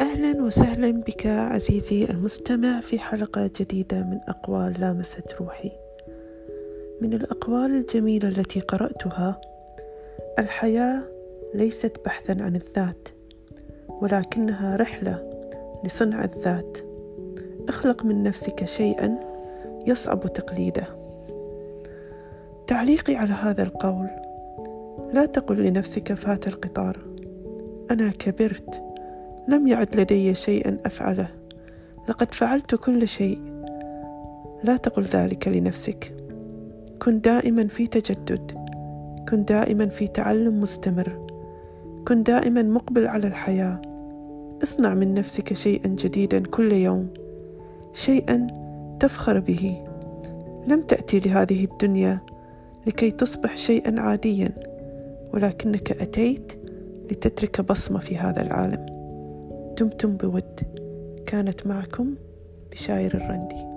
أهلا وسهلا بك عزيزي المستمع في حلقة جديدة من أقوال لامست روحي. من الأقوال الجميلة التي قرأتها الحياة ليست بحثا عن الذات ولكنها رحلة لصنع الذات. اخلق من نفسك شيئا يصعب تقليده. تعليقي على هذا القول لا تقل لنفسك فات القطار. أنا كبرت لم يعد لدي شيء أفعله. لقد فعلت كل شيء. لا تقل ذلك لنفسك. كن دائما في تجدد. كن دائما في تعلم مستمر. كن دائما مقبل على الحياة. اصنع من نفسك شيئا جديدا كل يوم. شيئا تفخر به. لم تأتي لهذه الدنيا لكي تصبح شيئا عاديا ولكنك أتيت لتترك بصمة في هذا العالم. دمتم بود. كانت معكم بشاير الرندي.